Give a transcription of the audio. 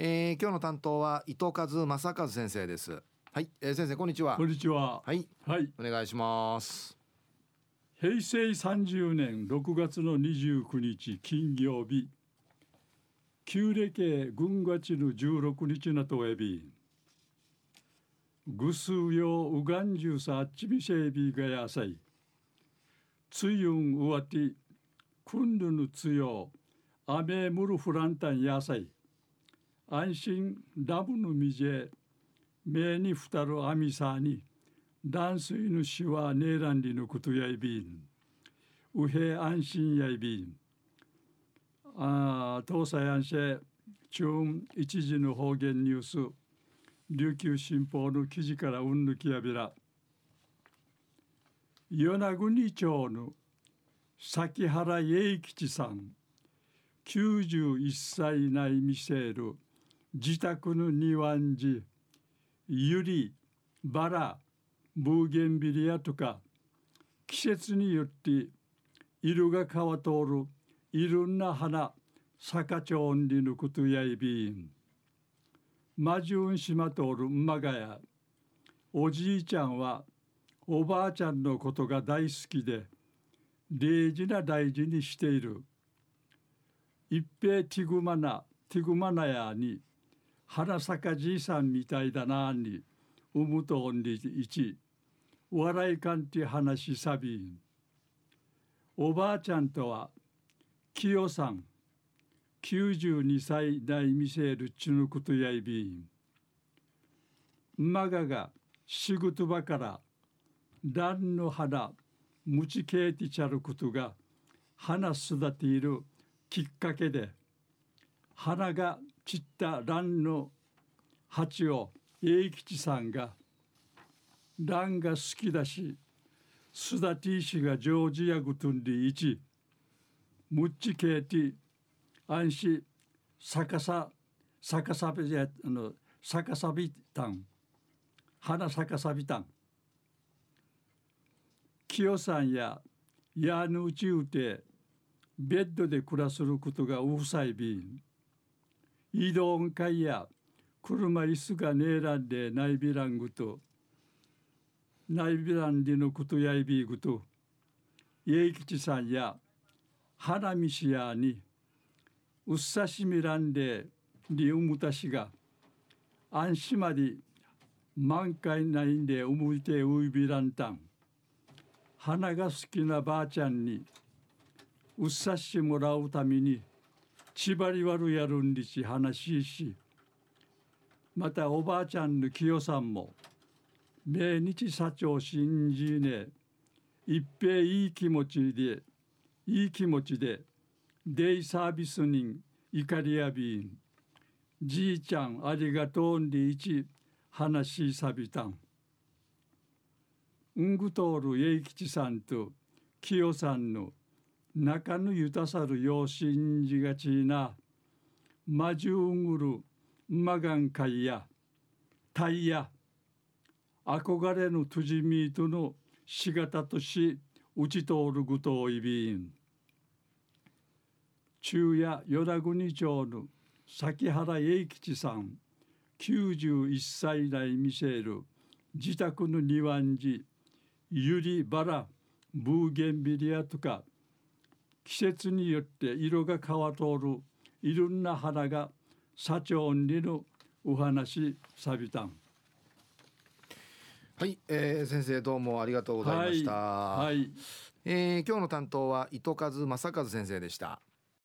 えー、今日の担当は伊藤和正和先生です。はい、えー、先生こんにちは。こんにちは。はい。はい。お願いします。平成30年6月の29日金曜日。旧暦軍月の16日なとえびぐすうようがんじゅうさあっちみせいびがやさい。つゆんうわてくんぬぬつよあめむるフランタンやさい安心ダブのみじ目にふたるあみさに断水のしはねえらんりのことやいびん。うへ安心やいびん。あ東西安市中一時の方言ニュース。琉球新報の記事からうんぬきやびら。与那国町の崎原栄吉さん91歳内見せる。自宅の庭んじゆりバラブーゲンビリアとか季節によって色が変わとおるいろんな花坂町んりのことやいびん。マジュン島とおるんまがやおじいちゃんはおばあちゃんのことが大好きで礼儀な大事にしている。一平ティグマナティグマナヤに花坂じいさんみたいだなにうむとおんりいち笑いかんて話しさびん。おばあちゃんとは清さん92歳代見せるちぬくとやいびん。まがが仕事場から蘭の花むちけいてちゃることが花育ているきっかけで花が散った蘭の鉢を栄吉さんが蘭が好きだし育て石が上手やぐとんでいちむっちけいて安心逆さ逆さびあの逆さびたん。花逆さびたん。清さんややぬうちうてベッドで暮らすることがうさいびん移動会や車椅子がねえらんでないびらんぐとないびらんでのことやいびぐと家吉さんや花見しやにうっさしみらんでにうむたしが安心まで満開ないんでうむいてういびらんたん。花が好きなばあちゃんにうっさしもらうために縛り悪やるんりし話ししまたおばあちゃんの清さんも命日社長信じね一平いい気持ちでいい気持ちでデイサービス人怒りやびんじいちゃんありがとうんでいち話しさびたん。うんぐとおる栄吉さんと清さんの中のゆたさるよう信じがちなまじゅうぐるまがんかいやたいや憧れのとじみとのしがたとしうち通るぐとおいびん。中夜与那国町の崎原栄吉さん91歳代見せる自宅の庭んじゆりバラブーゲンビリアとか季節によって色が変わとるいろんな花が社長にのお話さびたん。はい、えー、先生どうもありがとうございました、はい、はい、えー、今日の担当は糸数正和先生でした